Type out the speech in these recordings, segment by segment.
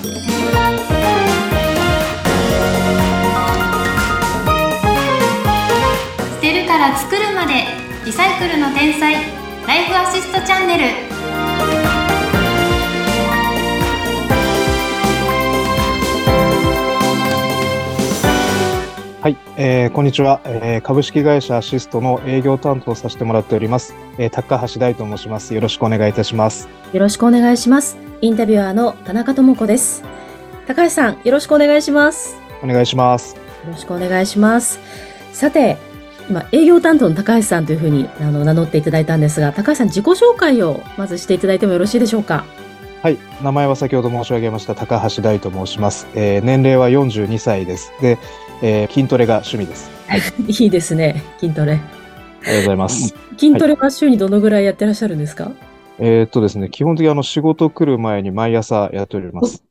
捨てるから作るまでリサイクルの天才ライフアシストチャンネルはい、えーこんにちは、えー株式会社アシストの営業担当させてもらっております、えー高橋大と申します。よろしくお願いいたします。よろしくお願いします。インタビュアーの田中智子です。高橋さん、よろしくお願いします。お願いします。よろしくお願いします。さて、今、営業担当の高橋さんというふうにあの名乗っていただいたんですが、高橋さん、自己紹介をまずしていただいてもよろしいでしょうか？はい、名前は先ほど申し上げました高橋大と申します。えー年齢は42歳です。で、えー筋トレが趣味です。いいですね、筋トレ。ありがとうございます。筋トレは週にどのぐらいやってらっしゃるんですか、えーっとですね、基本的にあの仕事来る前に毎朝やっております。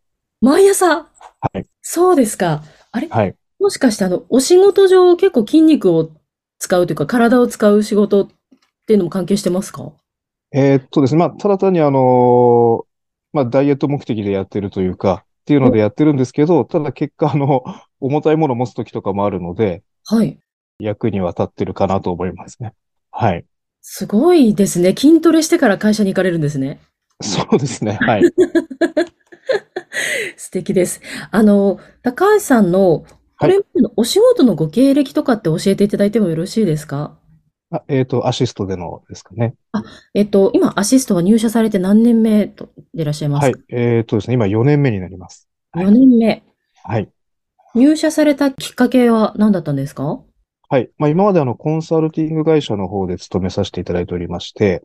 毎朝？はい。そうですか。あれ？はい。もしかしてあの、お仕事上結構筋肉を使うというか、体を使う仕事っていうのも関係してますか？えーっとですね、まあ、ただ単にあのーまあ、ダイエット目的でやってるというか、っていうのでやってるんですけど、ただ結果あの、重たいものを持つ時とかもあるので、はい。役には立ってるかなと思いますね。はい。すごいですね。筋トレしてから会社に行かれるんですね。そうですね。はい。素敵です。あの、高橋さんの、これまでのお仕事のご経歴とかって教えていただいてもよろしいですか？あえっと、アシストでのですかね。えっと、今、アシストは入社されて何年目とでいらっしゃいますか？はい。えっとですね、今4年目になります。はい ?4 年目。はい。入社されたきっかけは何だったんですか？はい。まあ、今まであの、コンサルティング会社の方で勤めさせていただいておりまして、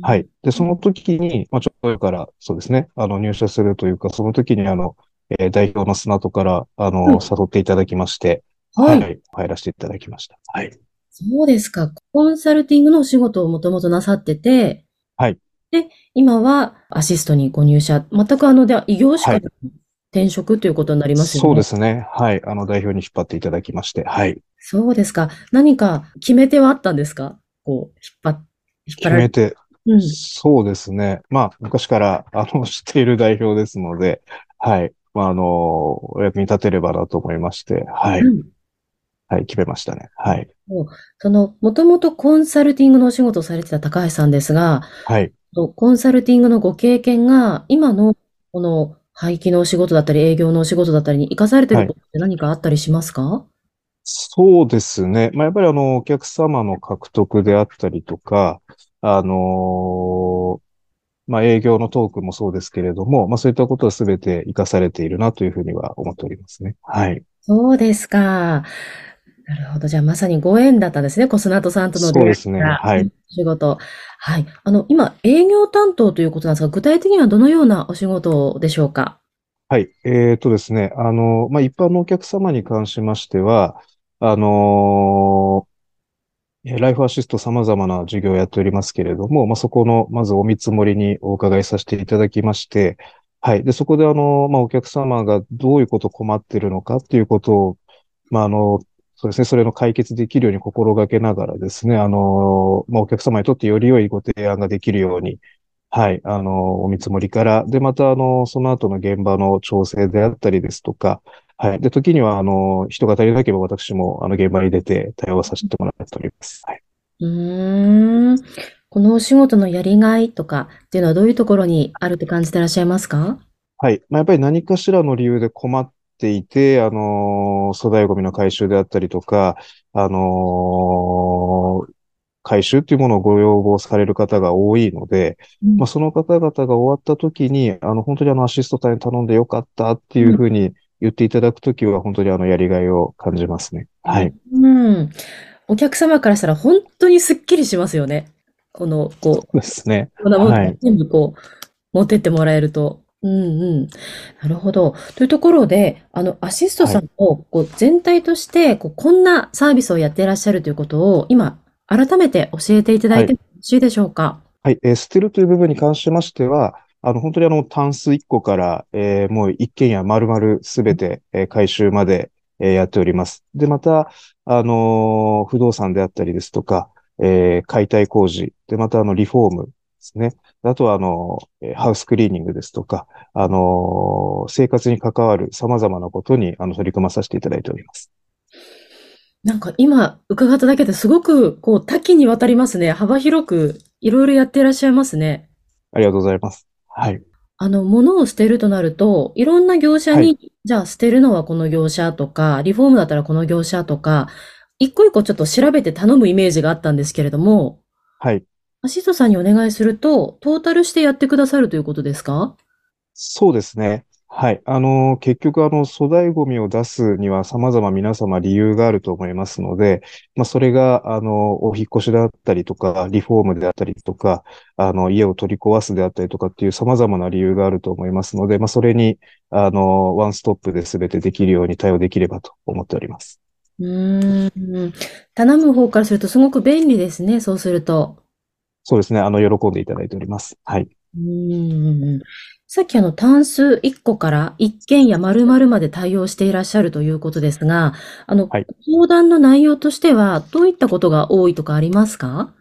はい。で、その時に、まあ、ちょっと前から、そうですね、あの、入社するというか、その時にあの、えー代表の砂戸から、あの、うん誘っていただきまして、はい。はい。入らせていただきました。はい。そうですか。コンサルティングのお仕事をもともとなさってて、はい。で、今はアシストにご入社。全くあの、では異業種から転職ということになりますよね。そうですね。はい。あの、代表に引っ張っていただきまして、はい。そうですか。何か決め手はあったんですか？こう、引っ張っ、引っ張られ決めて、うん。そうですね。まあ、昔から、あの、知っている代表ですので、はい。まあ、あの、お役に立てればなと思いまして、はい。うんはい、決めましたね。はい。その、もともとコンサルティングのお仕事をされてた高橋さんですが、はい。とコンサルティングのご経験が、今の、この、廃棄のお仕事だったり、営業のお仕事だったりに生かされてることって何かあったりしますか？そうですね。まあ、やっぱりあの、お客様の獲得であったりとか、あのまあ、営業のトークもそうですけれども、まあ、そういったことはすべて活かされているなというふうには思っておりますね。はい。そうですか。なるほど。じゃあ、まさにご縁だったんですね。コスナートさんとのそうですねはい仕事。はい。あの、今、営業担当ということなんですが、具体的にはどのようなお仕事でしょうか？はい。えーとですね。あの、まあ、一般のお客様に関しましては、あのーライフアシスト様々な事業をやっておりますけれども、まあ、そこの、まずお見積もりにお伺いさせていただきまして、はい。で、そこであの、まあ、お客様がどういうこと困ってるのかっていうことを、まあ、あの、そうですね、それの解決できるように心がけながらですね、あの、まあ、お客様にとってより良いご提案ができるように、はい、あの、お見積もりから、で、また、あの、その後の現場の調整であったりですとか、はい。で、時には、あの、人が足りなければ私も、あの、現場に出て対応させてもらっております。はい。うーん。このお仕事のやりがいとかっていうのはどういうところにあると感じてらっしゃいますか？はい。まあ、やっぱり何かしらの理由で困っていて、あの、粗大ゴミの回収であったりとか、あの、回収っていうものをご要望される方が多いので、まあ、その方々が終わった時に、あの、本当にあの、アシスト隊に頼んでよかったっていうふうに言っていただくときは、本当にあの、やりがいを感じますね。はい。うん。お客様からしたら本当にスッキリしますよね。この、こう、そうですね。こんなものはい全部こう、持ってってもらえると。うんうん。なるほど。というところで、あの、アシストさんを、こう、全体として、こう、こんなサービスをやっていらっしゃるということを、今、改めて教えていただいてもよろしいでしょうか？はい。えー捨てるという部分に関しましては、あの、本当にあの、タンス1個から、えーもう一軒家丸々すべて、えー回収まで、えーやっております。で、また、あのー不動産であったりですとか、えー解体工事、で、またあの、リフォームですね。あとは、あの、えーハウスクリーニングですとか、あのー生活に関わる様々なことに、あの、取り組まさせていただいております。なんか今伺っただけですごくこう多岐にわたりますね。幅広くいろいろやっていらっしゃいますね。ありがとうございます。はい。あの、物を捨てるとなると、いろんな業者に、はじゃあ捨てるのはこの業者とか、リフォームだったらこの業者とか、一個一個ちょっと調べて頼むイメージがあったんですけれども、はい。アシストさんにお願いすると、トータルしてやってくださるということですか？そうですね。はい。あの、結局、あの、粗大ゴミを出すには様々皆様理由があると思いますので、まあ、それが、あの、お引っ越しであったりとか、リフォームであったりとか、あの、家を取り壊すであったりとかっていう様々な理由があると思いますので、まあ、それに、あの、ワンストップで全てできるように対応できればと思っております。うーん。頼む方からするとすごく便利ですね、そうすると。そうですね。あの、喜んでいただいております。はい。うーん。さっきあの、単数1個から一件や〇〇まで対応していらっしゃるということですが、あの、はい。相談の内容としては、どういったことが多いとかありますか？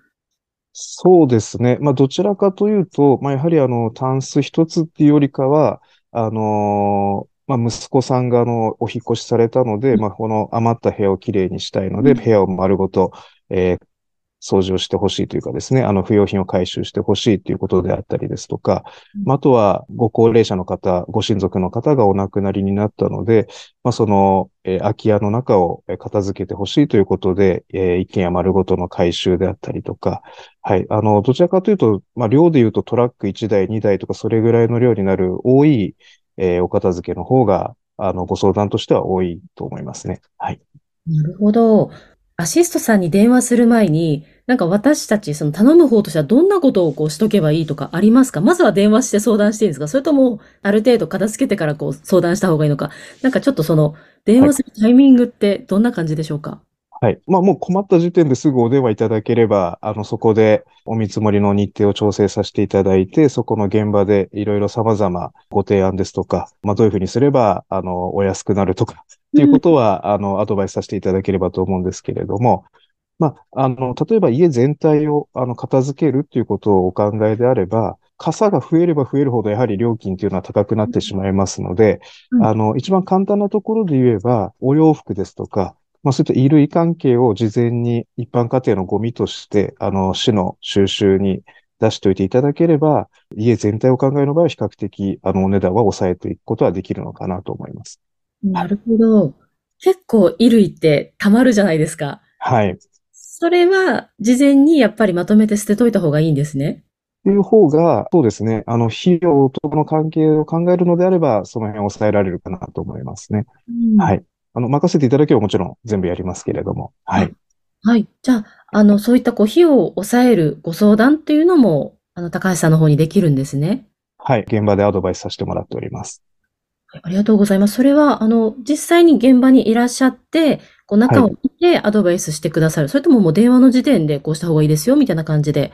そうですね。まあ、どちらかというと、まあ、やはりあの、タンス一つっていうよりかは、あのーまあ、息子さんがあの、お引っ越しされたので、まあ、この余った部屋をきれいにしたいので、うん。部屋を丸ごと、えー掃除をしてほしいというかですね、あの、不要品を回収してほしいということであったりですとか、まああとは、ご高齢者の方、ご親族の方がお亡くなりになったので、まあ、その、えー空き家の中をえー片付けてほしいということで、えー一軒家丸ごとの回収であったりとか、はい。あの、どちらかというと、まあ、量で言うとトラック1台、2台とか、それぐらいの量になる多い、えーお片付けの方が、あの、ご相談としては多いと思いますね。はい。なるほど。アシストさんに電話する前に、なんか私たち、その頼む方としてはどんなことをこうしとけばいいとかありますか？まずは電話して相談していいんですか？それとも、ある程度片付けてからこう相談した方がいいのか？なんかちょっとその、電話するタイミングってどんな感じでしょうか？はい。まあ、もう困った時点ですぐお電話いただければ、あの、そこでお見積もりの日程を調整させていただいて、そこの現場でいろいろ様々ご提案ですとか、まあ、どういうふうにすれば、あの、お安くなるとか、っていうことは、あの、アドバイスさせていただければと思うんですけれども、まあ、あの、例えば家全体を、あの、片付けるっていうことをお考えであれば、傘が増えれば増えるほど、やはり料金っていうのは高くなってしまいますので、うん。あの、一番簡単なところで言えば、お洋服ですとか、まあ、そういった衣類関係を事前に一般家庭のゴミとして、あの、市の収集に出しておいていただければ、家全体を考える場合は比較的、あの、お値段は抑えていくことはできるのかなと思います。なるほど。結構衣類って溜まるじゃないですか。はい。それは事前にやっぱりまとめて捨てといた方がいいんですね。という方が、そうですね、あの、費用との関係を考えるのであれば、その辺を抑えられるかなと思いますね。はい。あの、任せていただければもちろん全部やりますけれども、はい。はい。じゃあ、あの、そういったこう、費用を抑えるご相談っていうのも、あの、高橋さんの方にできるんですね。はい。現場でアドバイスさせてもらっております。はいありがとうございます。それは、あの、実際に現場にいらっしゃって、こう、中を見てアドバイスしてくださる。それとももう電話の時点でこうした方がいいですよ、みたいな感じで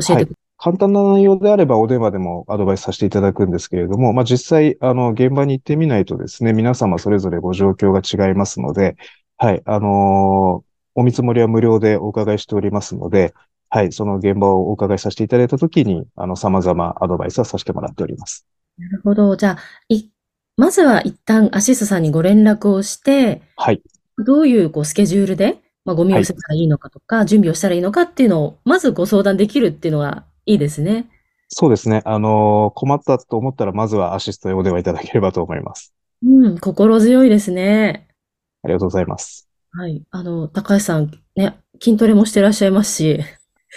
教えてく簡単な内容であればお電話でもアドバイスさせていただくんですけれども、まあ、実際、あの、現場に行ってみないとですね、皆様それぞれご状況が違いますので、はい、あのーお見積もりは無料でお伺いしておりますので、はい、その現場をお伺いさせていただいたときに、あの、様々アドバイスはさせてもらっております。なるほど。じゃあ、い、まずは一旦アシストさんにご連絡をして、はい、どういうこうスケジュールで、まあ、ゴミを捨てたらいいのかとか、準備をしたらいいのかっていうのを、まずご相談できるっていうのがいいですね。そうですね。あのー困ったと思ったら、まずはアシストでお電話いただければと思います。うん、心強いですね。ありがとうございます。はい。あの、高橋さん、ね、筋トレもしてらっしゃいますし、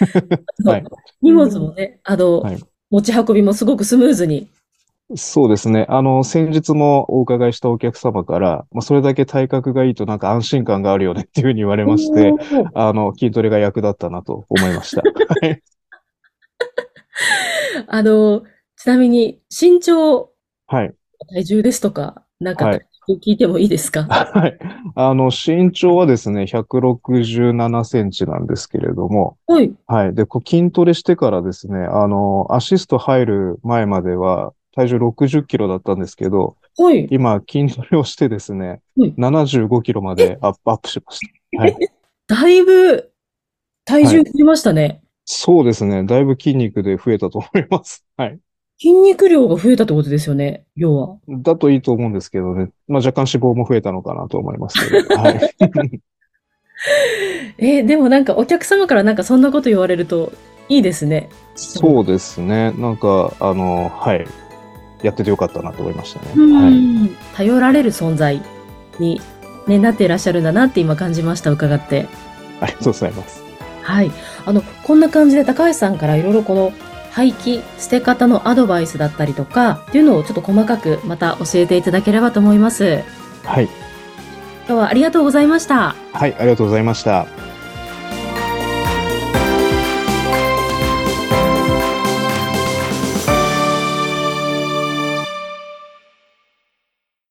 はい荷物もね、あの、はい持ち運びもすごくスムーズに。そうですね。あの、先日もお伺いしたお客様から、まあ、それだけ体格がいいとなんか安心感があるよねっていうふうに言われましてあの、筋トレが役立ったなと思いました。はい。あの、ちなみに、身長、はい。体重ですとか、なんかはい聞いてもいいですか？はい。あの、身長はですね、167センチなんですけれども、はい。はい。で、こう筋トレしてからですね、あの、アシスト入る前までは体重60キロだったんですけど、はい。今筋トレをしてですねはい、75キロまでアップアップしました。はい。だいぶ、体重増えましたね。そうですね。だいぶ筋肉で増えたと思います。はい。筋肉量が増えたってことですよね、要は。だといいと思うんですけどね。まあ、若干脂肪も増えたのかなと思いますけど。はい。えーでもなんかお客様からなんかそんなこと言われるといいですね。そうですね。なんか、あの、はい。やっててよかったなと思いましたね。うはい。ん。頼られる存在に、ね、なっていらっしゃるんだなって今感じました、伺って。ありがとうございます。はい。あの、こんな感じで高橋さんからいろいろこの廃棄、捨て方のアドバイスだったりとか、っていうのをちょっと細かくまた教えていただければと思います。はい。今日はありがとうございました。はい。ありがとうございました。